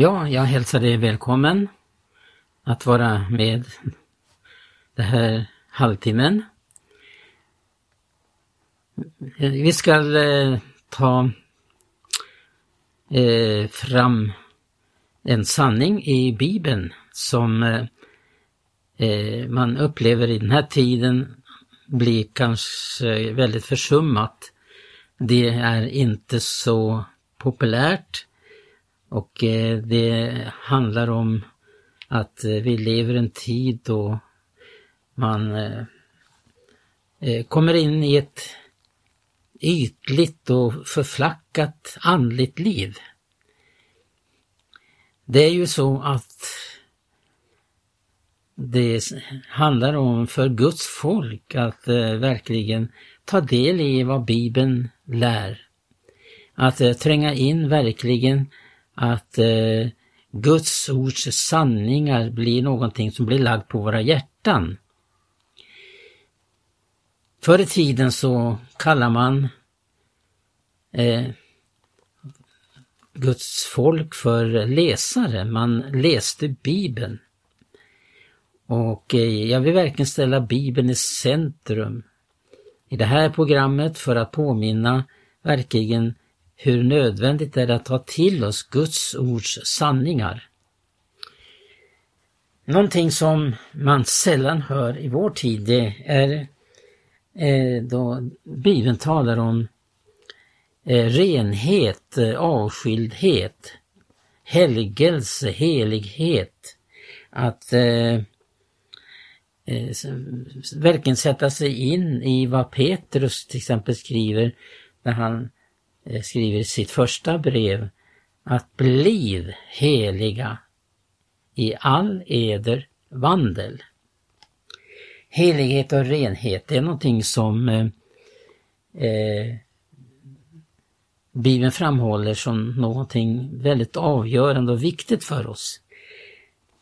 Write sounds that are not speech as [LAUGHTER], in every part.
Ja, jag hälsar dig välkommen att vara med den här halvtimmen. Vi ska eh, ta eh, fram en sanning i Bibeln som eh, man upplever i den här tiden blir kanske väldigt försummat. Det är inte så populärt och eh, det handlar om att eh, vi lever en tid då man eh, kommer in i ett ytligt och förflackat andligt liv. Det är ju så att det handlar om för Guds folk att verkligen ta del i vad Bibeln lär. Att tränga in verkligen att eh, Guds ords sanningar blir någonting som blir lagt på våra hjärtan. Förr i tiden så kallar man eh, Guds folk för läsare. Man läste Bibeln. Och eh, jag vill verkligen ställa Bibeln i centrum i det här programmet för att påminna verkligen hur nödvändigt det är att ta till oss Guds ords sanningar. Någonting som man sällan hör i vår tid det är eh, då Bibeln talar om eh, renhet, eh, avskildhet, helgelse, helighet. Att eh, verkligen sätta sig in i vad Petrus till exempel skriver när han Eh, skriver i sitt första brev att bliv heliga i all eder vandel. Helighet och renhet, det är någonting som eh, eh Bibeln framhåller som någonting väldigt avgörande och viktigt för oss.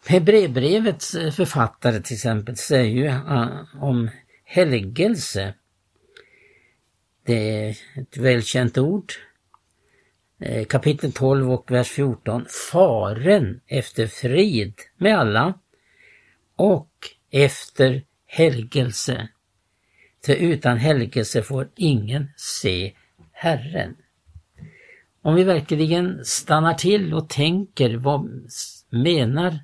Hebreerbrevets eh, författare till exempel säger ju eh, om helgelse. Det är ett välkänt ord. Eh, kapitel 12 och vers 14. Faren efter frid med alla och efter helgelse. För utan helgelse får ingen se Herren. Om vi verkligen stannar till och tänker vad menar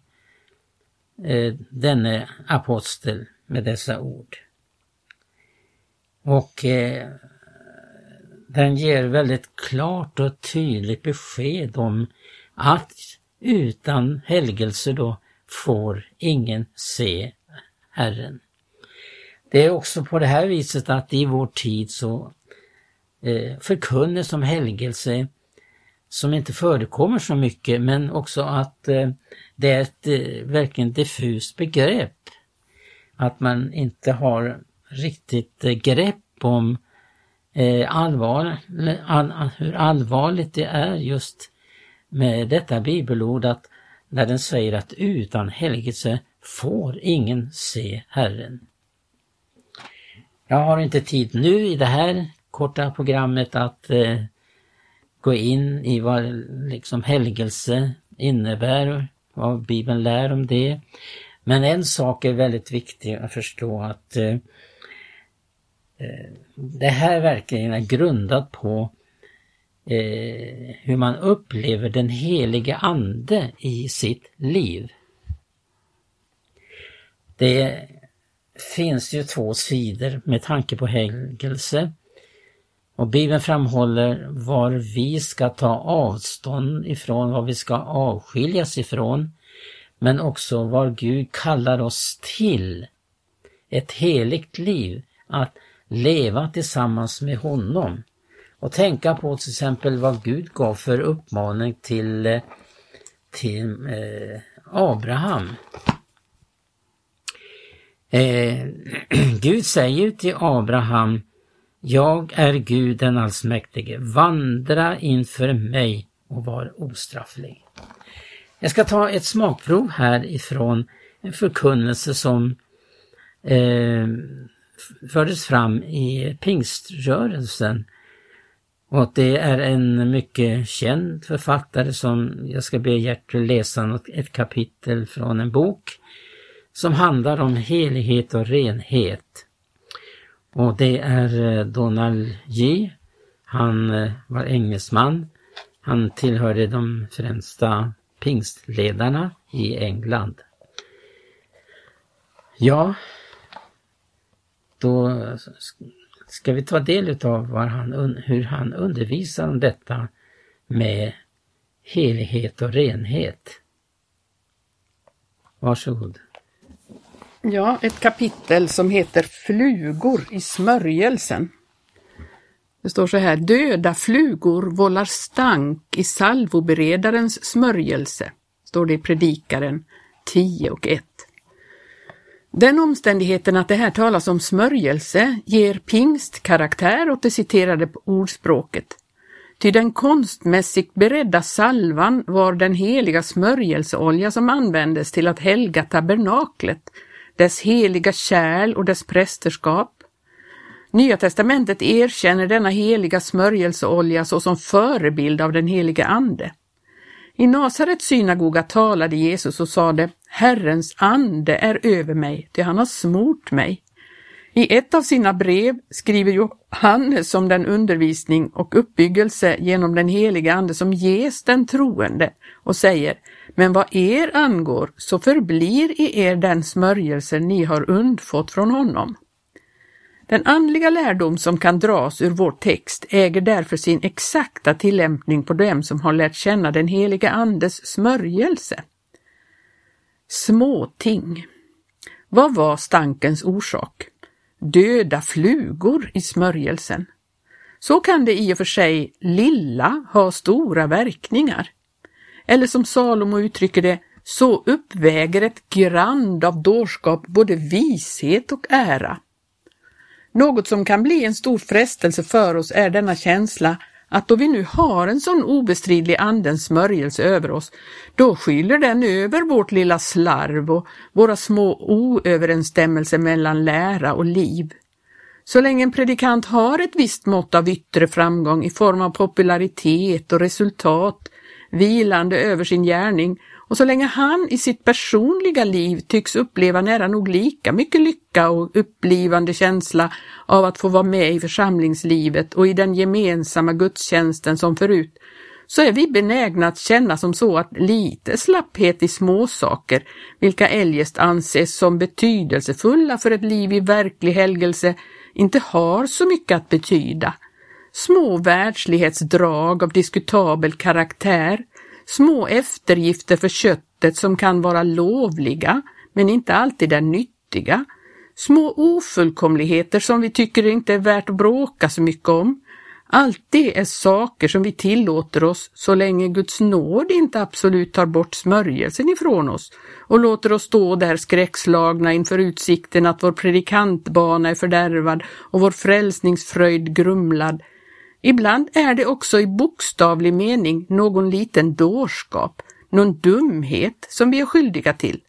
eh, denne apostel med dessa ord? Och eh, den ger väldigt klart och tydligt besked om att utan helgelse då får ingen se Herren. Det är också på det här viset att i vår tid så eh, förkunnes om helgelse som inte förekommer så mycket men också att eh, det är ett eh, verkligen diffust begrepp. Att man inte har riktigt eh, grepp om Eh, allvar, all, hur allvarligt det är just med detta bibelord att när den säger att utan helgelse får ingen se Herren. Jag har inte tid nu i det här korta programmet att eh, gå in i vad liksom helgelse innebär, vad Bibeln lär om det. Men en sak är väldigt viktig att förstå att eh, Eh, det här verkligen är grundat på eh, hur man upplever den helige Ande i sitt liv. Det finns ju två sidor med tanke på helgelse. Och Bibeln framhåller var vi ska ta avstånd ifrån, vad vi ska avskiljas ifrån, men också var Gud kallar oss till. Ett heligt liv, att leva tillsammans med honom. Och tänka på till exempel vad Gud gav för uppmaning till, eh, till eh, Abraham. Eh, [CLEARS THROAT] Gud säger till Abraham jag är Gud den allsmäktige, vandra inför mig och var ostrafflig. Jag ska ta ett smakprov här ifrån en förkunnelse som eh, fördes fram i pingströrelsen. Och det är en mycket känd författare som jag ska be Gertrud läsa ett kapitel från en bok som handlar om helighet och renhet. Och det är eh, Donald J. Han eh, var engelsman. Han tillhörde de främsta pingstledarna i England. Ja, då ska vi ta del av han, hur han undervisar om detta med helighet och renhet. Varsågod. Ja, ett kapitel som heter Flugor i smörjelsen. Det står så här, döda flugor vållar stank i salvoberedarens smörjelse, står det i Predikaren 10 och 1. Den omständigheten att det här talas om smörjelse ger pingstkaraktär åt det citerade ordspråket. Ty den konstmässigt beredda salvan var den heliga smörjelseolja som användes till att helga tabernaklet, dess heliga kärl och dess prästerskap. Nya testamentet erkänner denna heliga smörjelseolja såsom förebild av den heliga Ande. I Nasarets synagoga talade Jesus och sade Herrens ande är över mig, ty han har smort mig. I ett av sina brev skriver Johannes om den undervisning och uppbyggelse genom den heliga Ande som ges den troende och säger Men vad er angår så förblir i er den smörjelse ni har undfått från honom. Den andliga lärdom som kan dras ur vår text äger därför sin exakta tillämpning på dem som har lärt känna den heliga Andes smörjelse. Småting. Vad var stankens orsak? Döda flugor i smörjelsen. Så kan det i och för sig lilla ha stora verkningar. Eller som Salomo uttrycker det, så uppväger ett grand av dårskap både vishet och ära. Något som kan bli en stor frestelse för oss är denna känsla att då vi nu har en sån obestridlig andens smörjelse över oss, då skyller den över vårt lilla slarv och våra små oöverensstämmelser mellan lära och liv. Så länge en predikant har ett visst mått av yttre framgång i form av popularitet och resultat, vilande över sin gärning, och så länge han i sitt personliga liv tycks uppleva nära nog lika mycket lycka och upplivande känsla av att få vara med i församlingslivet och i den gemensamma gudstjänsten som förut, så är vi benägna att känna som så att lite slapphet i småsaker, vilka eljest anses som betydelsefulla för ett liv i verklig helgelse, inte har så mycket att betyda. Små världslighetsdrag av diskutabel karaktär små eftergifter för köttet som kan vara lovliga men inte alltid är nyttiga, små ofullkomligheter som vi tycker inte är värt att bråka så mycket om. Allt det är saker som vi tillåter oss så länge Guds nåd inte absolut tar bort smörjelsen ifrån oss och låter oss stå där skräckslagna inför utsikten att vår predikantbana är fördärvad och vår frälsningsfröjd grumlad Ibland är det också i bokstavlig mening någon liten dårskap, någon dumhet som vi är skyldiga till.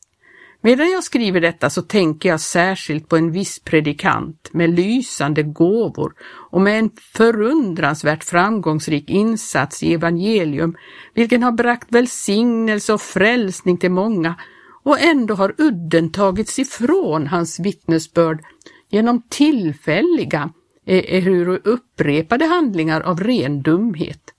Medan jag skriver detta så tänker jag särskilt på en viss predikant med lysande gåvor och med en förundransvärt framgångsrik insats i evangelium, vilken har bragt välsignelse och frälsning till många och ändå har udden tagits ifrån hans vittnesbörd genom tillfälliga ehuru upprepade handlingar av ren dumhet.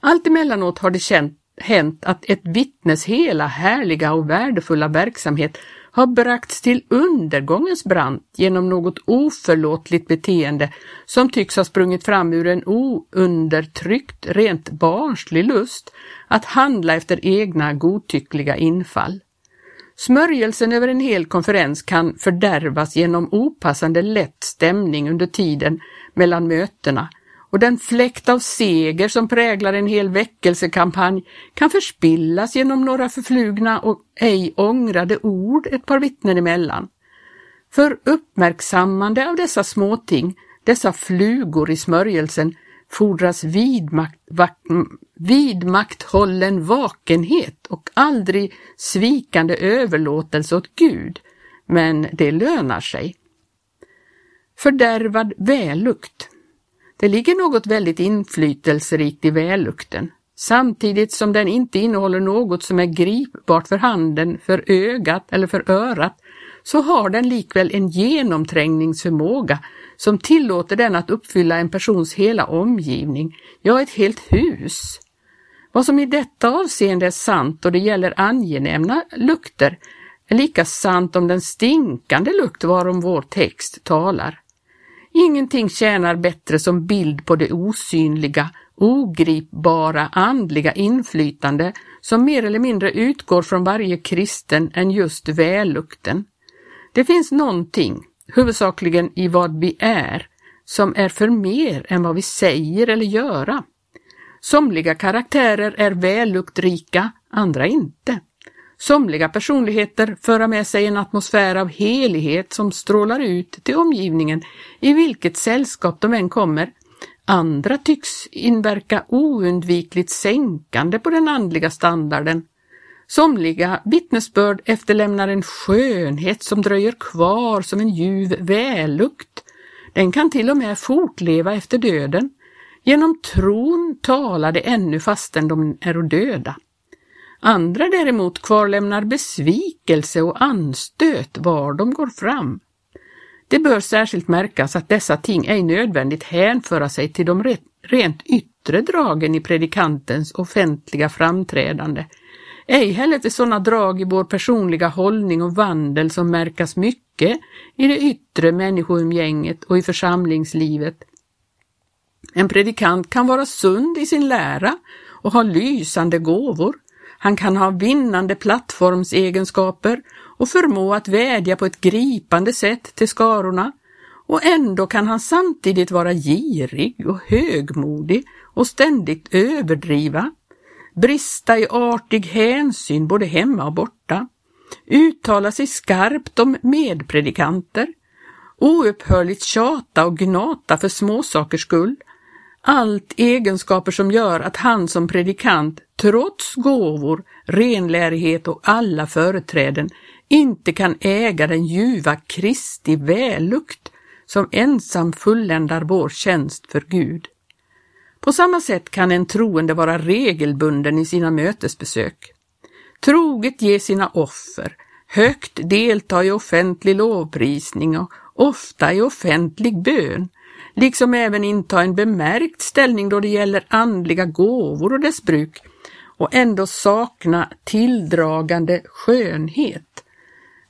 Allt emellanåt har det känt, hänt att ett vittnes hela härliga och värdefulla verksamhet har bragts till undergångens brant genom något oförlåtligt beteende som tycks ha sprungit fram ur en oundertryckt, rent barnslig lust att handla efter egna godtyckliga infall. Smörjelsen över en hel konferens kan fördärvas genom opassande lätt stämning under tiden mellan mötena och den fläkt av seger som präglar en hel väckelsekampanj kan förspillas genom några förflugna och ej ångrade ord ett par vittnen emellan. För uppmärksammande av dessa småting, dessa flugor i smörjelsen, fordras vidmakt, vidmakthållen vakenhet och aldrig svikande överlåtelse åt Gud, men det lönar sig. Fördärvad vällukt. Det ligger något väldigt inflytelserikt i vällukten, samtidigt som den inte innehåller något som är gripbart för handen, för ögat eller för örat, så har den likväl en genomträngningsförmåga som tillåter den att uppfylla en persons hela omgivning, ja ett helt hus. Vad som i detta avseende är sant då det gäller angenämna lukter är lika sant om den stinkande lukt varom vår text talar. Ingenting tjänar bättre som bild på det osynliga, ogripbara andliga inflytande som mer eller mindre utgår från varje kristen än just vällukten. Det finns någonting, huvudsakligen i vad vi är, som är för mer än vad vi säger eller göra. Somliga karaktärer är välluktrika, andra inte. Somliga personligheter föra med sig en atmosfär av helighet som strålar ut till omgivningen i vilket sällskap de än kommer. Andra tycks inverka oundvikligt sänkande på den andliga standarden. Somliga vittnesbörd efterlämnar en skönhet som dröjer kvar som en ljuv vällukt. Den kan till och med fortleva efter döden. Genom tron talar det ännu fastän de är döda. Andra däremot kvarlämnar besvikelse och anstöt var de går fram. Det bör särskilt märkas att dessa ting ej nödvändigt hänföra sig till de rent yttre dragen i predikantens offentliga framträdande, ej heller till sådana drag i vår personliga hållning och vandel som märkas mycket i det yttre människoumgänget och i församlingslivet. En predikant kan vara sund i sin lära och ha lysande gåvor, han kan ha vinnande plattformsegenskaper och förmå att vädja på ett gripande sätt till skarorna. Och ändå kan han samtidigt vara girig och högmodig och ständigt överdriva, brista i artig hänsyn både hemma och borta, uttala sig skarpt om medpredikanter, oupphörligt tjata och gnata för småsakers skull, allt egenskaper som gör att han som predikant, trots gåvor, renlärighet och alla företräden, inte kan äga den ljuva Kristi vällukt som ensam fulländar vår tjänst för Gud. På samma sätt kan en troende vara regelbunden i sina mötesbesök. Troget ge sina offer, högt delta i offentlig lovprisning och ofta i offentlig bön, liksom även inta en bemärkt ställning då det gäller andliga gåvor och dess bruk och ändå sakna tilldragande skönhet.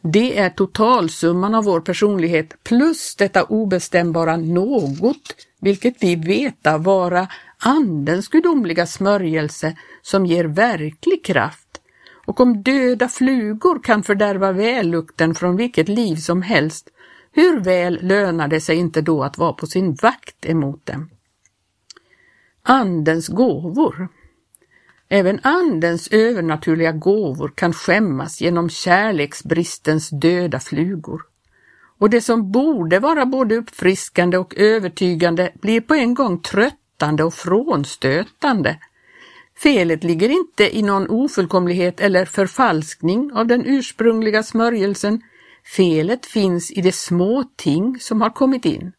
Det är totalsumman av vår personlighet plus detta obestämbara något, vilket vi veta vara Andens gudomliga smörjelse som ger verklig kraft. Och om döda flugor kan fördärva vällukten från vilket liv som helst, hur väl lönar det sig inte då att vara på sin vakt emot dem? Andens gåvor. Även Andens övernaturliga gåvor kan skämmas genom kärleksbristens döda flugor. Och det som borde vara både uppfriskande och övertygande blir på en gång tröttande och frånstötande. Felet ligger inte i någon ofullkomlighet eller förfalskning av den ursprungliga smörjelsen Felet finns i de små ting som har kommit in,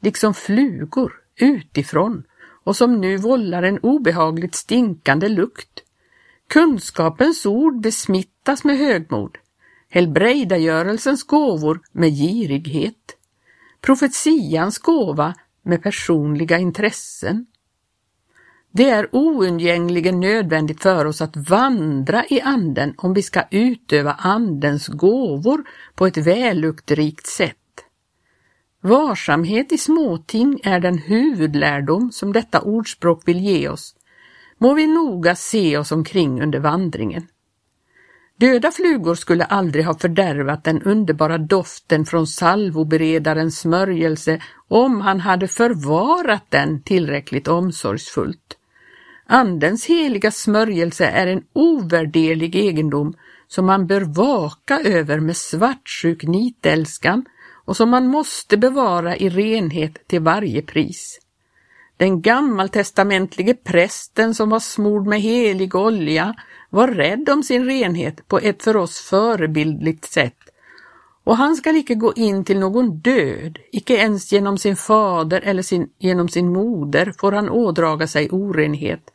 liksom flugor utifrån och som nu vållar en obehagligt stinkande lukt. Kunskapens ord besmittas med högmod, helbrägdagörelsens gåvor med girighet, profetians gåva med personliga intressen, det är oundgängligen nödvändigt för oss att vandra i anden om vi ska utöva andens gåvor på ett välluktrikt sätt. Varsamhet i småting är den huvudlärdom som detta ordspråk vill ge oss. Må vi noga se oss omkring under vandringen. Döda flugor skulle aldrig ha fördärvat den underbara doften från salvoberedarens smörjelse om han hade förvarat den tillräckligt omsorgsfullt. Andens heliga smörjelse är en ovärderlig egendom som man bör vaka över med svartsjuk nitälskan och som man måste bevara i renhet till varje pris. Den gammaltestamentlige prästen som var smord med helig olja var rädd om sin renhet på ett för oss förebildligt sätt och han skall icke gå in till någon död, icke ens genom sin fader eller sin, genom sin moder får han ådraga sig orenhet,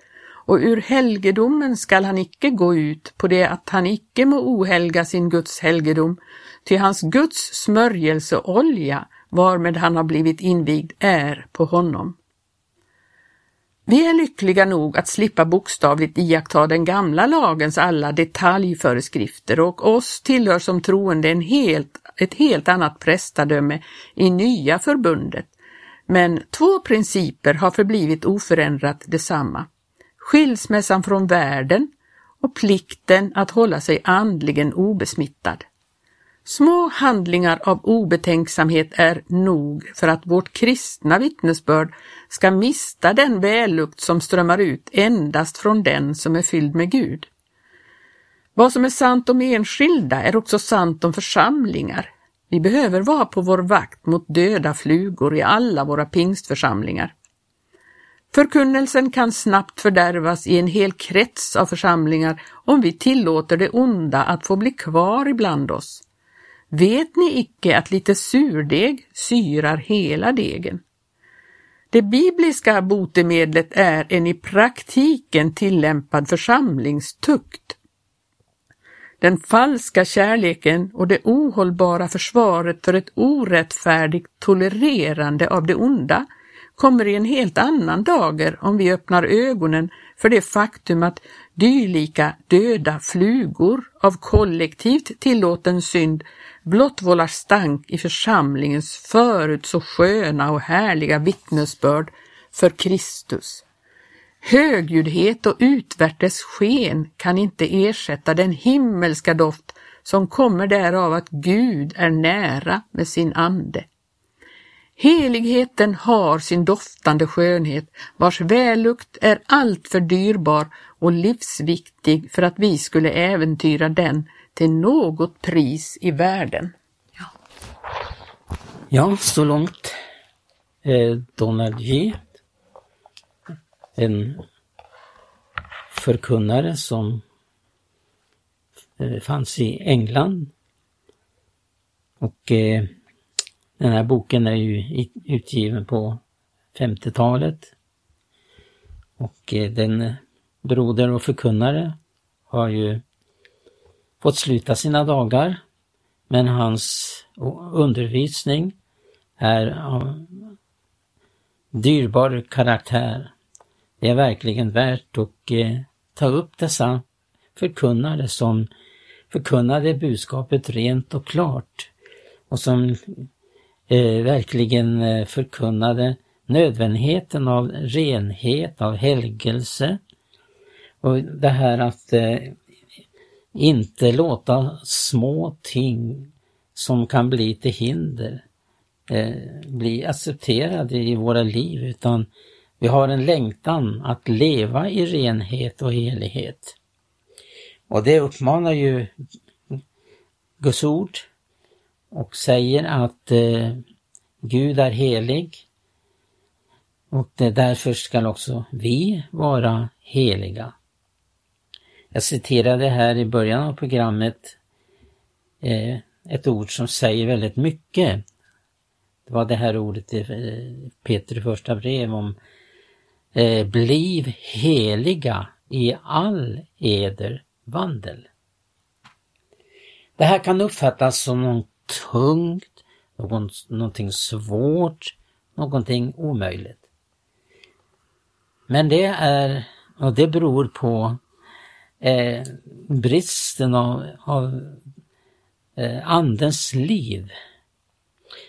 och ur helgedomen skall han icke gå ut på det att han icke må ohelga sin Guds helgedom, ty hans Guds smörjelseolja, varmed han har blivit invigd, är på honom. Vi är lyckliga nog att slippa bokstavligt iaktta den gamla lagens alla detaljföreskrifter och oss tillhör som troende en helt, ett helt annat prästadöme i nya förbundet. Men två principer har förblivit oförändrat detsamma. Skilsmässan från världen och plikten att hålla sig andligen obesmittad. Små handlingar av obetänksamhet är nog för att vårt kristna vittnesbörd ska mista den vällukt som strömmar ut endast från den som är fylld med Gud. Vad som är sant om enskilda är också sant om församlingar. Vi behöver vara på vår vakt mot döda flugor i alla våra pingstförsamlingar. Förkunnelsen kan snabbt fördärvas i en hel krets av församlingar om vi tillåter det onda att få bli kvar ibland oss. Vet ni icke att lite surdeg syrar hela degen? Det bibliska botemedlet är en i praktiken tillämpad församlingstukt. Den falska kärleken och det ohållbara försvaret för ett orättfärdigt tolererande av det onda kommer i en helt annan dager om vi öppnar ögonen för det faktum att dylika döda flugor av kollektivt tillåten synd blott vållar stank i församlingens förut så sköna och härliga vittnesbörd för Kristus. Högljuddhet och utvärtes sken kan inte ersätta den himmelska doft som kommer därav att Gud är nära med sin ande. Heligheten har sin doftande skönhet, vars vällukt är alltför dyrbar och livsviktig för att vi skulle äventyra den till något pris i världen. Ja, ja så långt eh, Donald G. En förkunnare som eh, fanns i England. Och eh, den här boken är ju utgiven på 50-talet. Och eh, den broder och förkunnare har ju fått sluta sina dagar. Men hans undervisning är av dyrbar karaktär. Det är verkligen värt att eh, ta upp dessa förkunnare som förkunnade budskapet rent och klart och som eh, verkligen eh, förkunnade nödvändigheten av renhet, av helgelse och det här att eh, inte låta små ting som kan bli till hinder eh, bli accepterade i våra liv utan vi har en längtan att leva i renhet och helighet. Och det uppmanar ju Guds ord och säger att eh, Gud är helig och därför ska också vi vara heliga. Jag citerade här i början av programmet eh, ett ord som säger väldigt mycket. Det var det här ordet i eh, första brev om eh, Bliv heliga i all eder vandel. Det här kan uppfattas som någon tungt, någon, någonting svårt, någonting omöjligt. Men det är, och det beror på eh, bristen av, av eh, Andens liv.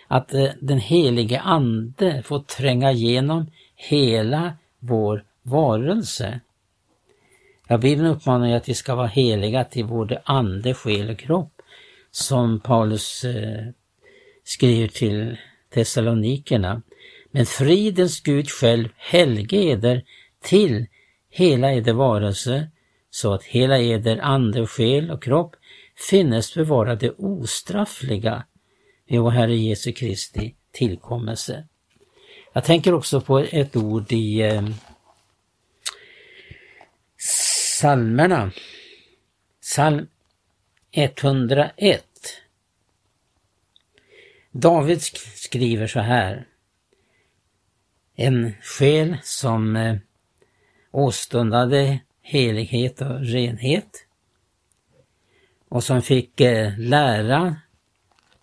Att eh, den helige Ande får tränga igenom hela vår varelse. Ja, Bibeln uppmanar ju att vi ska vara heliga till både ande, själ och kropp, som Paulus eh, skriver till Thessalonikerna. Men fridens Gud själv helge eder till hela eder varelse, så att hela eder ande, själ och kropp finnes bevarade ostraffliga vid vår Herre Jesu Kristi tillkommelse. Jag tänker också på ett ord i eh, psalmerna. Psalm 101. David skriver så här. En själ som eh, åstundade helighet och renhet och som fick eh, lära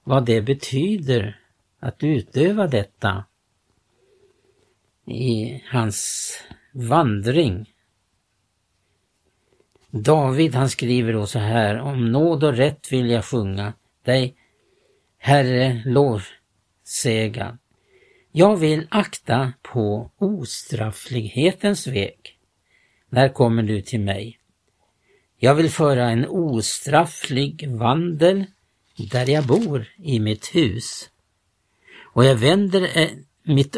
vad det betyder att utöva detta i hans vandring. David han skriver då så här, om nåd och rätt vill jag sjunga dig, Herre, lovsäga. Jag vill akta på ostrafflighetens väg. När kommer du till mig? Jag vill föra en ostrafflig vandel där jag bor i mitt hus. Och jag vänder mitt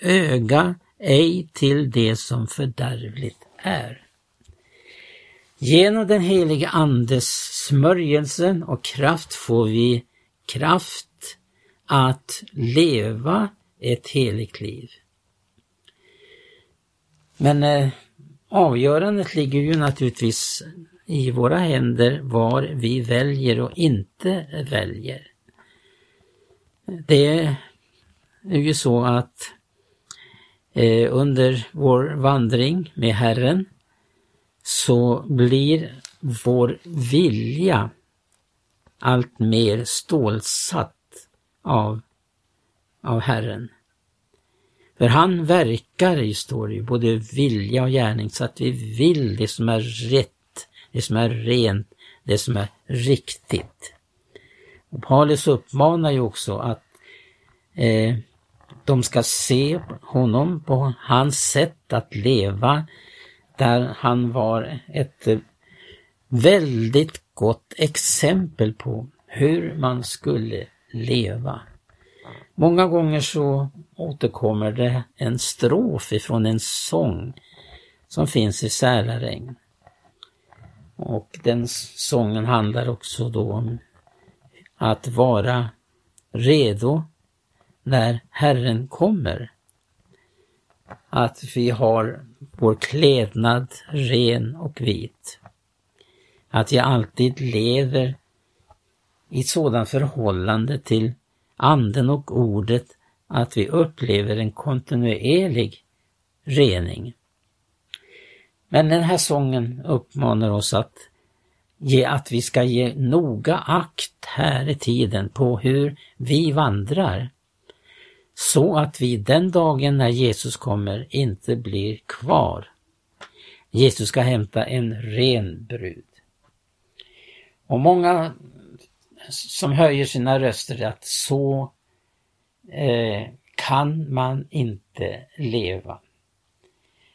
öga ej till det som fördärvligt är. Genom den helige Andes smörjelsen och kraft får vi kraft att leva ett heligt liv. Men eh, avgörandet ligger ju naturligtvis i våra händer var vi väljer och inte väljer. Det är ju så att eh, under vår vandring med Herren så blir vår vilja allt mer stålsatt av, av Herren. För han verkar i, står det både vilja och gärning så att vi vill det som är rätt, det som är rent, det som är riktigt. Och Paulus uppmanar ju också att eh, de ska se honom på hans sätt att leva, där han var ett eh, väldigt gott exempel på hur man skulle leva. Många gånger så återkommer det en strof ifrån en sång som finns i Sälaregn. Och den sången handlar också då om att vara redo när Herren kommer. Att vi har vår klädnad ren och vit. Att jag alltid lever i ett sådant förhållande till anden och ordet att vi upplever en kontinuerlig rening. Men den här sången uppmanar oss att, ge, att vi ska ge noga akt här i tiden på hur vi vandrar. Så att vi den dagen när Jesus kommer inte blir kvar. Jesus ska hämta en ren brud. Och många som höjer sina röster att så eh, kan man inte leva.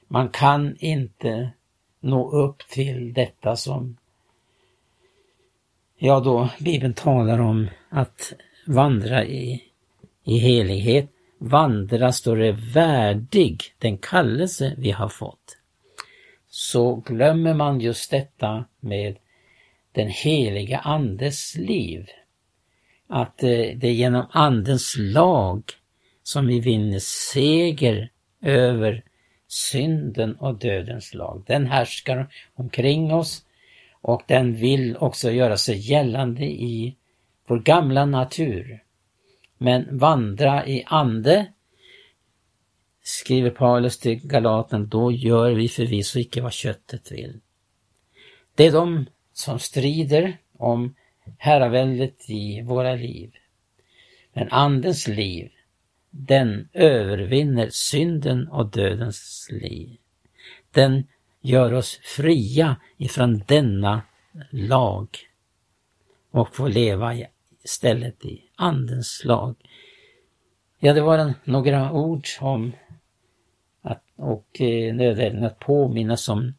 Man kan inte nå upp till detta som ja då Bibeln talar om att vandra i, i helighet. Vandra står det värdig den kallelse vi har fått. Så glömmer man just detta med den heliga Andes liv. Att eh, det är genom Andens lag som vi vinner seger över synden och dödens lag. Den härskar omkring oss och den vill också göra sig gällande i vår gamla natur. Men vandra i ande, skriver Paulus till Galaten, då gör vi förvisso icke vad köttet vill. Det är de som strider om herraväldet i våra liv. Men Andens liv, den övervinner synden och dödens liv. Den gör oss fria ifrån denna lag och får leva istället i Andens lag. Ja, det var några ord om att, och eh, nödvändigt att påminnas om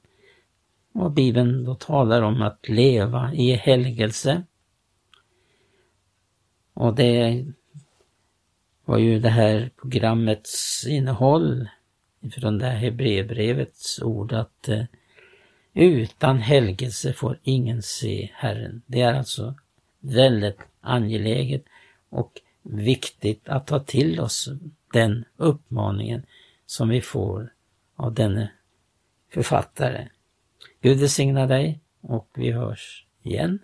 vad Bibeln då talar om att leva i helgelse. Och det var ju det här programmets innehåll från det här Hebreerbrevets ord att eh, utan helgelse får ingen se Herren. Det är alltså väldigt angeläget och viktigt att ta till oss den uppmaningen som vi får av denne författare. Gud välsigna dig och vi hörs igen